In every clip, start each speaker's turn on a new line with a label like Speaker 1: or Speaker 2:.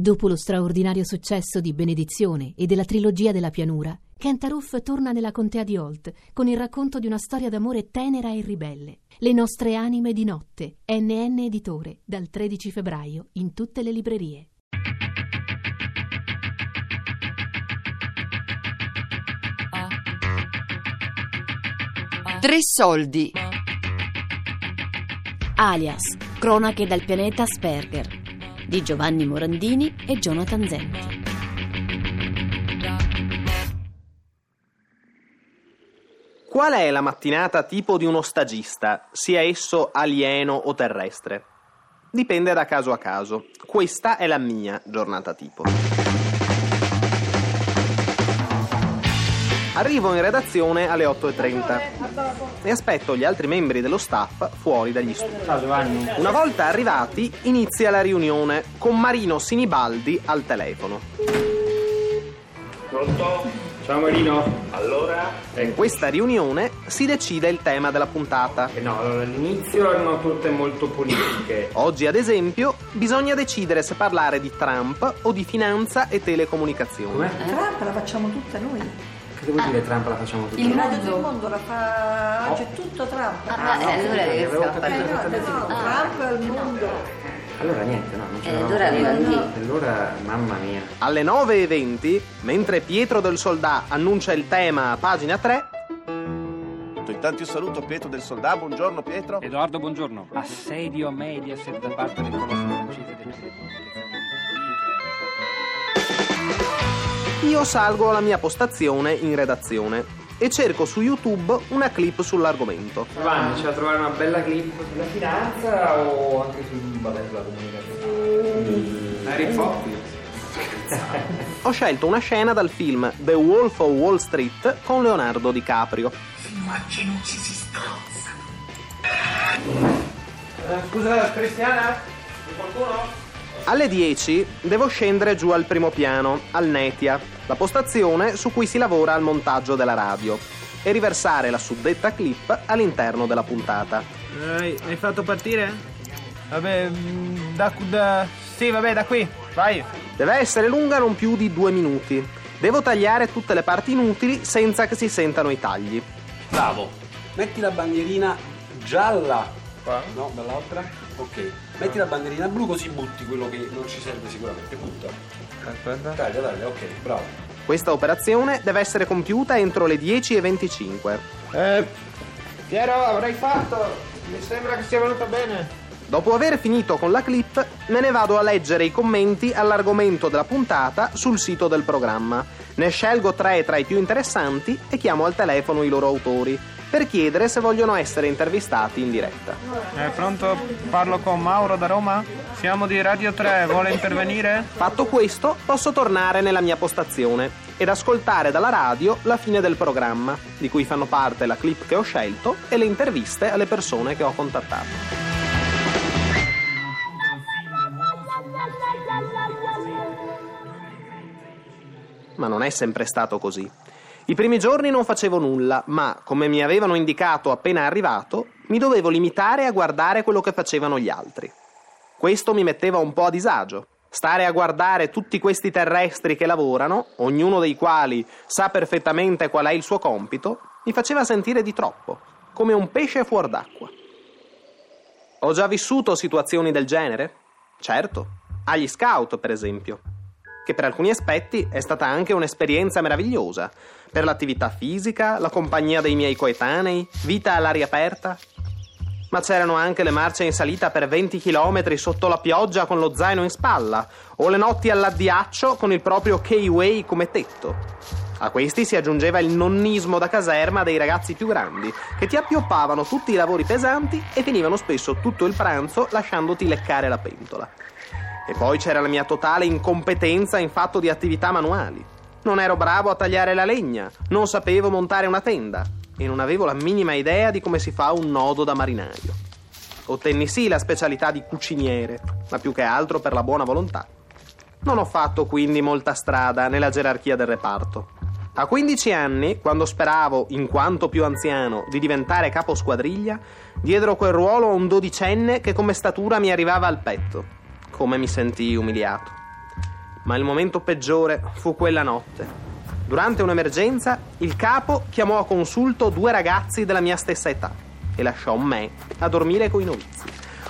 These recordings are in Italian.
Speaker 1: Dopo lo straordinario successo di Benedizione e della trilogia della pianura, Kent Aruf torna nella contea di Holt con il racconto di una storia d'amore tenera e ribelle. Le nostre anime di notte, NN Editore, dal 13 febbraio in tutte le librerie.
Speaker 2: Tre soldi.
Speaker 3: Alias, cronache dal pianeta Asperger di Giovanni Morandini e Jonathan Zenti.
Speaker 4: Qual è la mattinata tipo di uno stagista, sia esso alieno o terrestre? Dipende da caso a caso. Questa è la mia giornata tipo. Arrivo in redazione alle 8.30 e aspetto gli altri membri dello staff fuori dagli studi. Una volta arrivati inizia la riunione con Marino Sinibaldi al telefono.
Speaker 5: Pronto? Ciao Marino. Allora?
Speaker 4: In questa riunione si decide il tema della puntata.
Speaker 5: Eh no, allora all'inizio erano tutte molto politiche.
Speaker 4: Oggi, ad esempio, bisogna decidere se parlare di Trump o di finanza e telecomunicazioni.
Speaker 5: Come?
Speaker 6: Trump la facciamo tutta noi.
Speaker 5: Che vuol dire Trump la facciamo tutti?
Speaker 6: Il radio del mondo la fa. Oggi è tutto Trump.
Speaker 2: Ah,
Speaker 5: no,
Speaker 2: eh, allora
Speaker 5: scusi,
Speaker 2: che
Speaker 6: Eh, no, no, Trump al mondo.
Speaker 5: Allora niente, no, non ce
Speaker 2: Eh, allora lì.
Speaker 5: Allora, mamma mia.
Speaker 4: Alle 9.20, mentre Pietro del Soldà annuncia il tema a pagina 3,
Speaker 7: Intanto io saluto Pietro del Soldà, buongiorno Pietro.
Speaker 8: Edoardo, buongiorno. Assedio Mediaset da parte del colosso francese delle
Speaker 4: io salgo alla mia postazione in redazione e cerco su YouTube una clip sull'argomento.
Speaker 5: Giovanni, c'è da trovare una bella clip sulla finanza o anche sul vabbè, sulla comunicazione? Harry Potter.
Speaker 4: Ho scelto una scena dal film The Wolf of Wall Street con Leonardo DiCaprio.
Speaker 5: scusa, Cristiana? C'è qualcuno?
Speaker 4: Alle 10 devo scendere giù al primo piano, al Netia, la postazione su cui si lavora al montaggio della radio, e riversare la suddetta clip all'interno della puntata.
Speaker 9: Hai, hai fatto partire? Vabbè, mm, da, da... Sì, vabbè, da qui. Vai.
Speaker 4: Deve essere lunga non più di due minuti. Devo tagliare tutte le parti inutili senza che si sentano i tagli.
Speaker 10: Bravo. Metti la bandierina gialla. No, dall'altra. Ok. Metti la bandierina blu così butti quello che non ci serve sicuramente. Butta.
Speaker 9: Aspetta.
Speaker 10: Taglia, taglia, ok, bravo.
Speaker 4: Questa operazione deve essere compiuta entro le 10.25.
Speaker 9: Eh, Piero, avrei fatto. Mi sembra che sia venuta bene.
Speaker 4: Dopo aver finito con la clip, me ne vado a leggere i commenti all'argomento della puntata sul sito del programma. Ne scelgo tre tra i più interessanti e chiamo al telefono i loro autori per chiedere se vogliono essere intervistati in diretta.
Speaker 9: È pronto? Parlo con Mauro da Roma? Siamo di Radio 3, vuole intervenire?
Speaker 4: Fatto questo, posso tornare nella mia postazione ed ascoltare dalla radio la fine del programma, di cui fanno parte la clip che ho scelto e le interviste alle persone che ho contattato. Ma non è sempre stato così. I primi giorni non facevo nulla, ma, come mi avevano indicato appena arrivato, mi dovevo limitare a guardare quello che facevano gli altri. Questo mi metteva un po' a disagio. Stare a guardare tutti questi terrestri che lavorano, ognuno dei quali sa perfettamente qual è il suo compito, mi faceva sentire di troppo, come un pesce fuor d'acqua. Ho già vissuto situazioni del genere? Certo, agli scout, per esempio, che per alcuni aspetti è stata anche un'esperienza meravigliosa, per l'attività fisica, la compagnia dei miei coetanei, vita all'aria aperta. Ma c'erano anche le marce in salita per 20 km sotto la pioggia con lo zaino in spalla, o le notti all'addiaccio con il proprio K-Way come tetto. A questi si aggiungeva il nonnismo da caserma dei ragazzi più grandi, che ti appioppavano tutti i lavori pesanti e finivano spesso tutto il pranzo lasciandoti leccare la pentola. E poi c'era la mia totale incompetenza in fatto di attività manuali. Non ero bravo a tagliare la legna, non sapevo montare una tenda e non avevo la minima idea di come si fa un nodo da marinaio. Ottenni sì la specialità di cuciniere, ma più che altro per la buona volontà. Non ho fatto quindi molta strada nella gerarchia del reparto. A 15 anni, quando speravo, in quanto più anziano, di diventare capo squadriglia, diedero quel ruolo a un dodicenne che come statura mi arrivava al petto. Come mi sentii umiliato. ma il momento peggiore fu quella notte. Durante un'emergenza, il capo chiamò a consulto due ragazzi della mia stessa età e lasciò me a dormire coi novizi,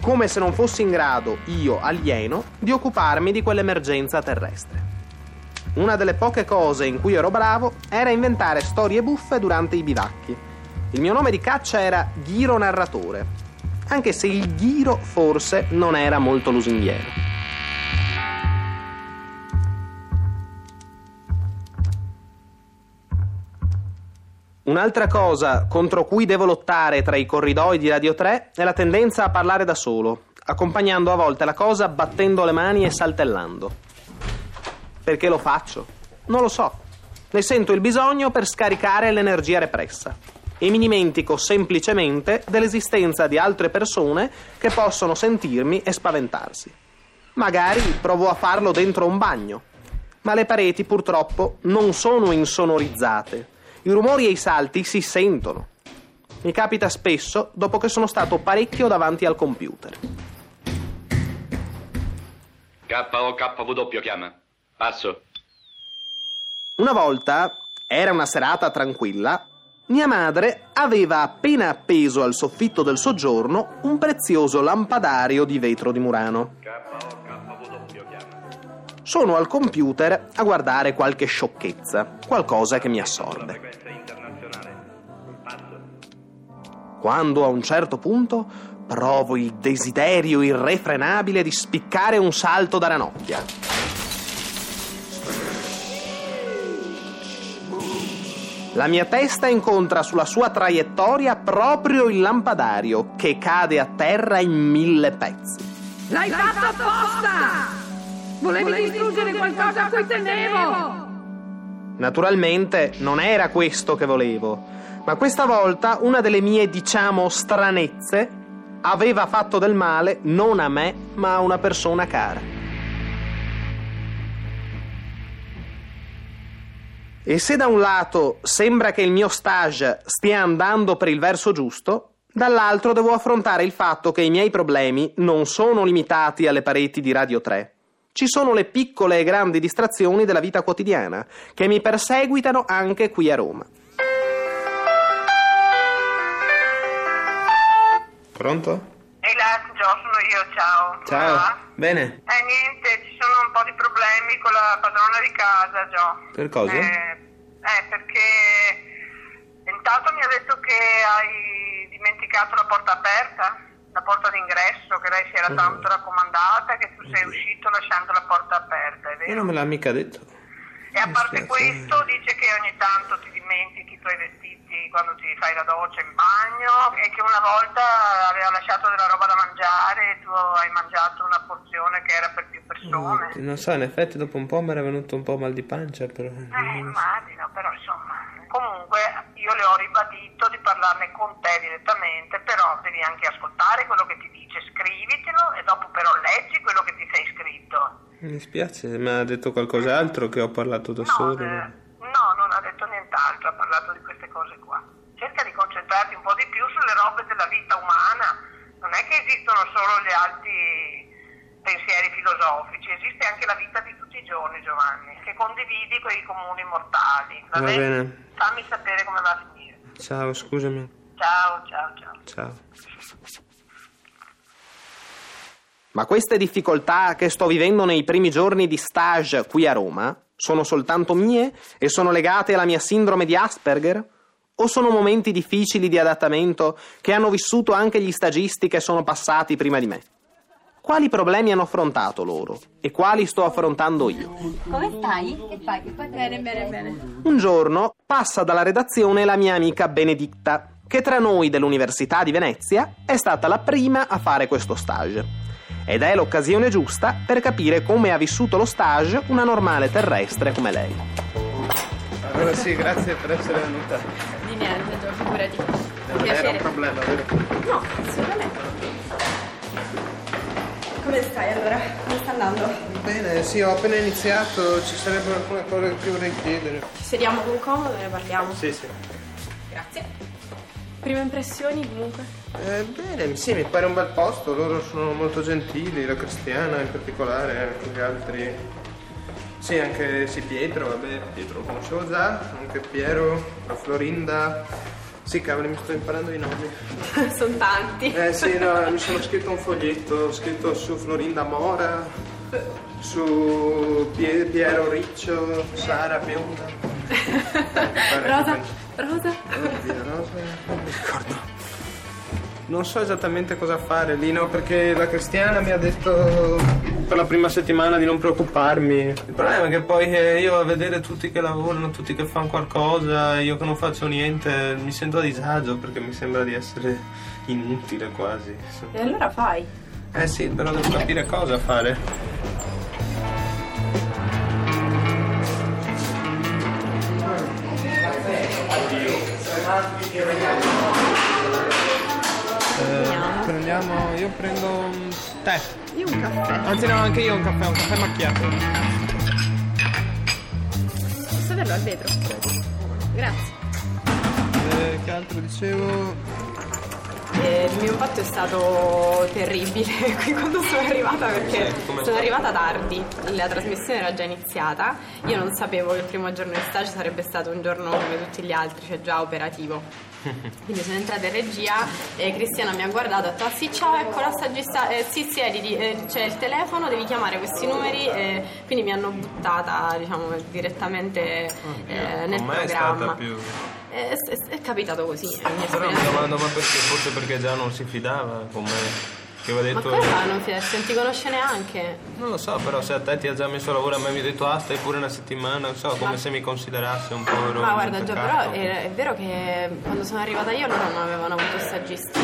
Speaker 4: come se non fossi in grado, io alieno, di occuparmi di quell'emergenza terrestre. Una delle poche cose in cui ero bravo era inventare storie buffe durante i bivacchi. Il mio nome di caccia era Ghiro Narratore, anche se il ghiro forse non era molto lusinghiero. Un'altra cosa contro cui devo lottare tra i corridoi di Radio 3 è la tendenza a parlare da solo, accompagnando a volte la cosa battendo le mani e saltellando. Perché lo faccio? Non lo so. Ne sento il bisogno per scaricare l'energia repressa. E mi dimentico semplicemente dell'esistenza di altre persone che possono sentirmi e spaventarsi. Magari provo a farlo dentro un bagno, ma le pareti purtroppo non sono insonorizzate i rumori e i salti si sentono. Mi capita spesso dopo che sono stato parecchio davanti al computer.
Speaker 2: KOKW chiama. Passo.
Speaker 4: Una volta, era una serata tranquilla, mia madre aveva appena appeso al soffitto del soggiorno un prezioso lampadario di vetro di Murano. Sono al computer a guardare qualche sciocchezza, qualcosa che mi assorbe. Quando a un certo punto provo il desiderio irrefrenabile di spiccare un salto da ranocchia. La mia testa incontra sulla sua traiettoria proprio il lampadario che cade a terra in mille pezzi.
Speaker 11: L'hai fatto apposta! Volevi distruggere qualcosa a cui tenevo!
Speaker 4: Naturalmente non era questo che volevo, ma questa volta una delle mie, diciamo, stranezze aveva fatto del male non a me, ma a una persona cara. E se da un lato sembra che il mio stage stia andando per il verso giusto, dall'altro devo affrontare il fatto che i miei problemi non sono limitati alle pareti di Radio 3 ci sono le piccole e grandi distrazioni della vita quotidiana, che mi perseguitano anche qui a Roma. Pronto?
Speaker 12: Gio, sono io, ciao.
Speaker 4: Ciao. Bene.
Speaker 12: Eh niente, ci sono un po' di problemi con la padrona di casa, Gio.
Speaker 4: Per cosa?
Speaker 12: Eh, eh, perché intanto mi ha detto che hai dimenticato la porta aperta la porta d'ingresso che lei si era tanto raccomandata che tu sei uscito lasciando la porta aperta, è vero?
Speaker 4: Io non me l'ha mica detto.
Speaker 12: E a parte questo dice che ogni tanto ti dimentichi i tuoi vestiti quando ti fai la doccia in bagno e che una volta aveva lasciato della roba da mangiare e tu hai mangiato una porzione che era per più persone.
Speaker 4: Non so, in effetti dopo un po' mi era venuto un po' mal di pancia, però...
Speaker 12: Eh, immagino, però insomma... Comunque io le ho ribadito di parlarne con te direttamente, però devi anche ascoltare quello che ti dice, scrivitelo e dopo però leggi quello che ti sei scritto.
Speaker 4: Mi dispiace, mi ha detto qualcos'altro che ho parlato da
Speaker 12: no,
Speaker 4: solo.
Speaker 12: Eh, no, non ha detto nient'altro, ha parlato di queste cose qua. Cerca di concentrarti un po' di più sulle robe della vita umana. Non è che esistono solo gli alti pensieri filosofici, esiste anche la vita di tutti i giorni, Giovanni, che condividi con i comuni mortali. Va,
Speaker 4: Va bene.
Speaker 12: Fammi sapere come va a finire.
Speaker 4: Ciao, scusami.
Speaker 12: Ciao, ciao, ciao.
Speaker 4: Ciao. Ma queste difficoltà che sto vivendo nei primi giorni di stage qui a Roma sono soltanto mie e sono legate alla mia sindrome di Asperger? O sono momenti difficili di adattamento che hanno vissuto anche gli stagisti che sono passati prima di me? Quali problemi hanno affrontato loro e quali sto affrontando io?
Speaker 13: Come stai? Che fai? Che fai? Bene, bene, bene.
Speaker 4: Un giorno passa dalla redazione la mia amica Benedicta, che tra noi dell'Università di Venezia è stata la prima a fare questo stage. Ed è l'occasione giusta per capire come ha vissuto lo stage una normale terrestre come lei.
Speaker 9: Allora sì, grazie per essere venuta.
Speaker 13: Di niente, Gio, figurati.
Speaker 9: Non era un problema, vero?
Speaker 13: No, assolutamente. Come stai allora? Come sta andando?
Speaker 9: Bene, sì, ho appena iniziato, ci sarebbero alcune cose che vorrei chiedere.
Speaker 13: Ci sediamo con comodo e ne parliamo.
Speaker 9: Sì, sì.
Speaker 13: Grazie. Prime impressioni comunque?
Speaker 9: Eh, bene, sì, mi pare un bel posto, loro sono molto gentili, la cristiana in particolare, anche gli altri. Sì, anche sì, Pietro, vabbè, Pietro lo conoscevo già, anche Piero, la Florinda. Sì, cavoli, mi sto imparando i nomi.
Speaker 13: Sono tanti.
Speaker 9: Eh sì, no, mi sono scritto un foglietto, ho scritto su Florinda Mora, su Pie- Piero Riccio, Sara Bionda.
Speaker 13: Rosa, Rosa.
Speaker 9: Oddio, Rosa, non mi ricordo. Non so esattamente cosa fare lì, no, perché la Cristiana mi ha detto per la prima settimana di non preoccuparmi. Il problema è che poi eh, io a vedere tutti che lavorano, tutti che fanno qualcosa, io che non faccio niente, mi sento a disagio perché mi sembra di essere inutile quasi.
Speaker 13: E allora fai.
Speaker 9: Eh sì, però devo capire cosa fare. Io prendo un tè.
Speaker 6: Io un caffè.
Speaker 9: Anzi no, anche io un caffè, un caffè macchiato.
Speaker 13: Posso averlo al vetro? Grazie.
Speaker 9: Eh, che altro dicevo?
Speaker 13: Eh, il mio impatto è stato terribile qui quando sono arrivata perché sono arrivata tardi, la trasmissione era già iniziata, io non sapevo che il primo giorno di stage sarebbe stato un giorno come tutti gli altri, cioè già operativo. Quindi sono entrata in regia e Cristiana mi ha guardato e ha detto ah sì ciao ecco la stagista, eh, sì siediti, eh, c'è il telefono, devi chiamare questi numeri e quindi mi hanno buttata diciamo direttamente eh, nel
Speaker 9: me è
Speaker 13: programma.
Speaker 9: stata più...
Speaker 13: È, è- è capitato così, mia
Speaker 9: Però mi domando, ma perché? Forse perché già non si fidava con me. Che aveva
Speaker 13: Ma
Speaker 9: detto...
Speaker 13: come fa a non ti conosce neanche?
Speaker 9: Non lo so, però se a te ti ha già messo a lavoro me mi ha detto ah stai pure una settimana, non so, come
Speaker 13: Ma-
Speaker 9: se mi considerasse un po' ero
Speaker 13: Ma guarda
Speaker 9: peccato.
Speaker 13: però è, è vero che quando sono arrivata io loro non avevano avuto stagisti.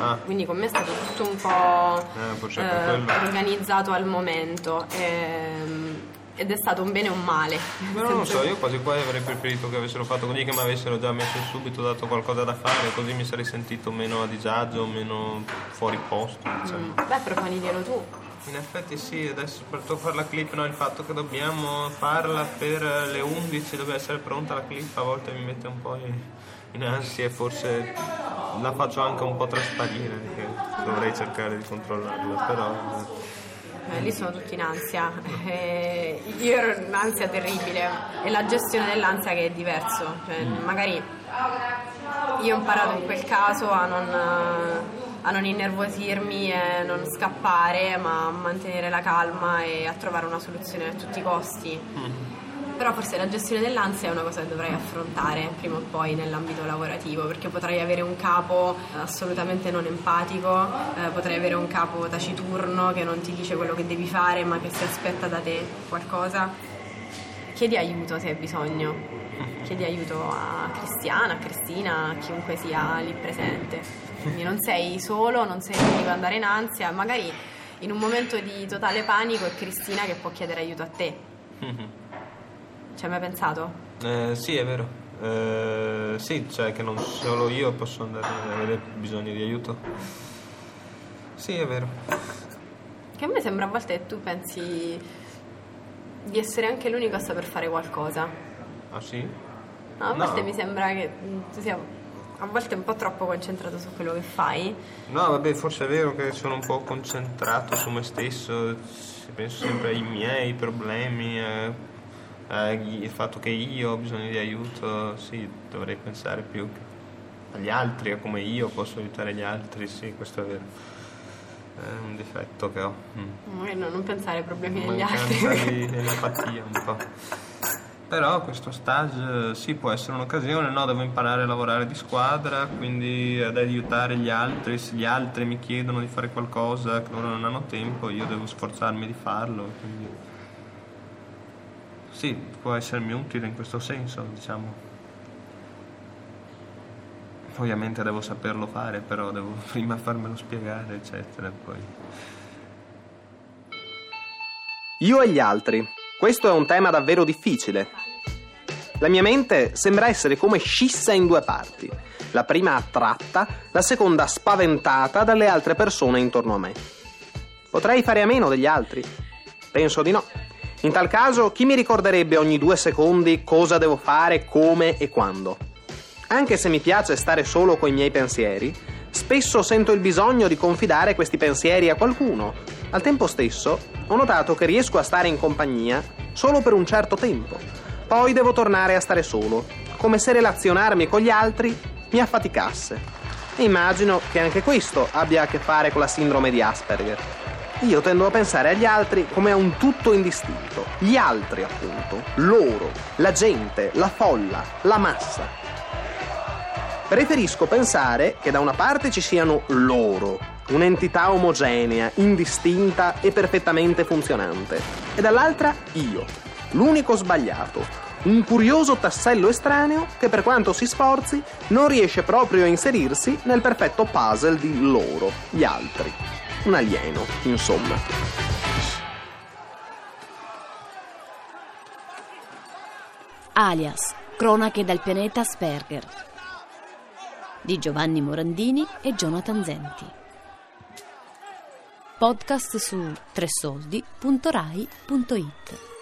Speaker 9: Ah.
Speaker 13: Quindi con me è stato tutto un po'
Speaker 9: Eh, quello.
Speaker 13: organizzato al momento. ehm, ed è stato un bene o un male.
Speaker 9: Non lo so, io quasi quasi avrei preferito che avessero fatto così, che mi avessero già messo subito, dato qualcosa da fare, così mi sarei sentito meno a disagio, meno fuori posto. diciamo.
Speaker 13: Mm, Beh, proponiglielo tu.
Speaker 9: In effetti sì, adesso per fare la clip, no, il fatto che dobbiamo farla per le 11, deve essere pronta la clip, a volte mi mette un po' in, in ansia e forse la faccio anche un po' trasparire, perché dovrei cercare di controllarla, però...
Speaker 13: Eh, lì sono tutti in ansia. Eh, io ero in ansia terribile. È la gestione dell'ansia che è diverso. Cioè, magari io ho imparato in quel caso a non, a non innervosirmi e non scappare, ma a mantenere la calma e a trovare una soluzione a tutti i costi. Però forse la gestione dell'ansia è una cosa che dovrai affrontare prima o poi nell'ambito lavorativo, perché potrai avere un capo assolutamente non empatico, eh, potrai avere un capo taciturno che non ti dice quello che devi fare ma che si aspetta da te qualcosa. Chiedi aiuto se hai bisogno, chiedi aiuto a Cristiana, a Cristina, a chiunque sia lì presente. Quindi non sei solo, non sei l'unico ad andare in ansia, magari in un momento di totale panico è Cristina che può chiedere aiuto a te. Ci hai mai pensato?
Speaker 9: Eh, sì, è vero. Eh, sì, cioè che non solo io posso andare a avere bisogno di aiuto. Sì, è vero.
Speaker 13: Che a me sembra a volte che tu pensi di essere anche l'unico a saper fare qualcosa.
Speaker 9: Ah sì?
Speaker 13: No, a
Speaker 9: No.
Speaker 13: volte mi sembra che tu sia a volte un po' troppo concentrato su quello che fai.
Speaker 9: No, vabbè, forse è vero che sono un po' concentrato su me stesso, penso sempre ai miei problemi, eh, il fatto che io ho bisogno di aiuto, sì, dovrei pensare più agli altri, a come io posso aiutare gli altri, sì, questo è vero. È un difetto che ho. Mm.
Speaker 13: No, non pensare ai problemi degli altri.
Speaker 9: di empatia un po'. Però questo stage eh, sì può essere un'occasione, no? Devo imparare a lavorare di squadra, quindi ad aiutare gli altri, se gli altri mi chiedono di fare qualcosa che loro non hanno tempo, io devo sforzarmi di farlo. Quindi... Sì, può essermi utile in questo senso, diciamo. Ovviamente devo saperlo fare, però devo prima farmelo spiegare, eccetera, poi...
Speaker 4: Io e gli altri. Questo è un tema davvero difficile. La mia mente sembra essere come scissa in due parti. La prima attratta, la seconda spaventata dalle altre persone intorno a me. Potrei fare a meno degli altri? Penso di no. In tal caso, chi mi ricorderebbe ogni due secondi cosa devo fare, come e quando? Anche se mi piace stare solo coi miei pensieri, spesso sento il bisogno di confidare questi pensieri a qualcuno, Al tempo stesso, ho notato che riesco a stare in compagnia solo per un certo tempo. Poi devo tornare a stare solo, come se relazionarmi con gli altri mi affaticasse. E immagino che anche questo abbia a che fare con la sindrome di Asperger. Io tendo a pensare agli altri come a un tutto indistinto. Gli altri, appunto. Loro, la gente, la folla, la massa. Preferisco pensare che da una parte ci siano loro, un'entità omogenea, indistinta e perfettamente funzionante, e dall'altra io, l'unico sbagliato, un curioso tassello estraneo che per quanto si sforzi non riesce proprio a inserirsi nel perfetto puzzle di loro, gli altri. Un alieno, insomma.
Speaker 3: Alias, cronache dal pianeta Asperger di Giovanni Morandini e Jonathan Zenti. Podcast su tresoldi.rai.it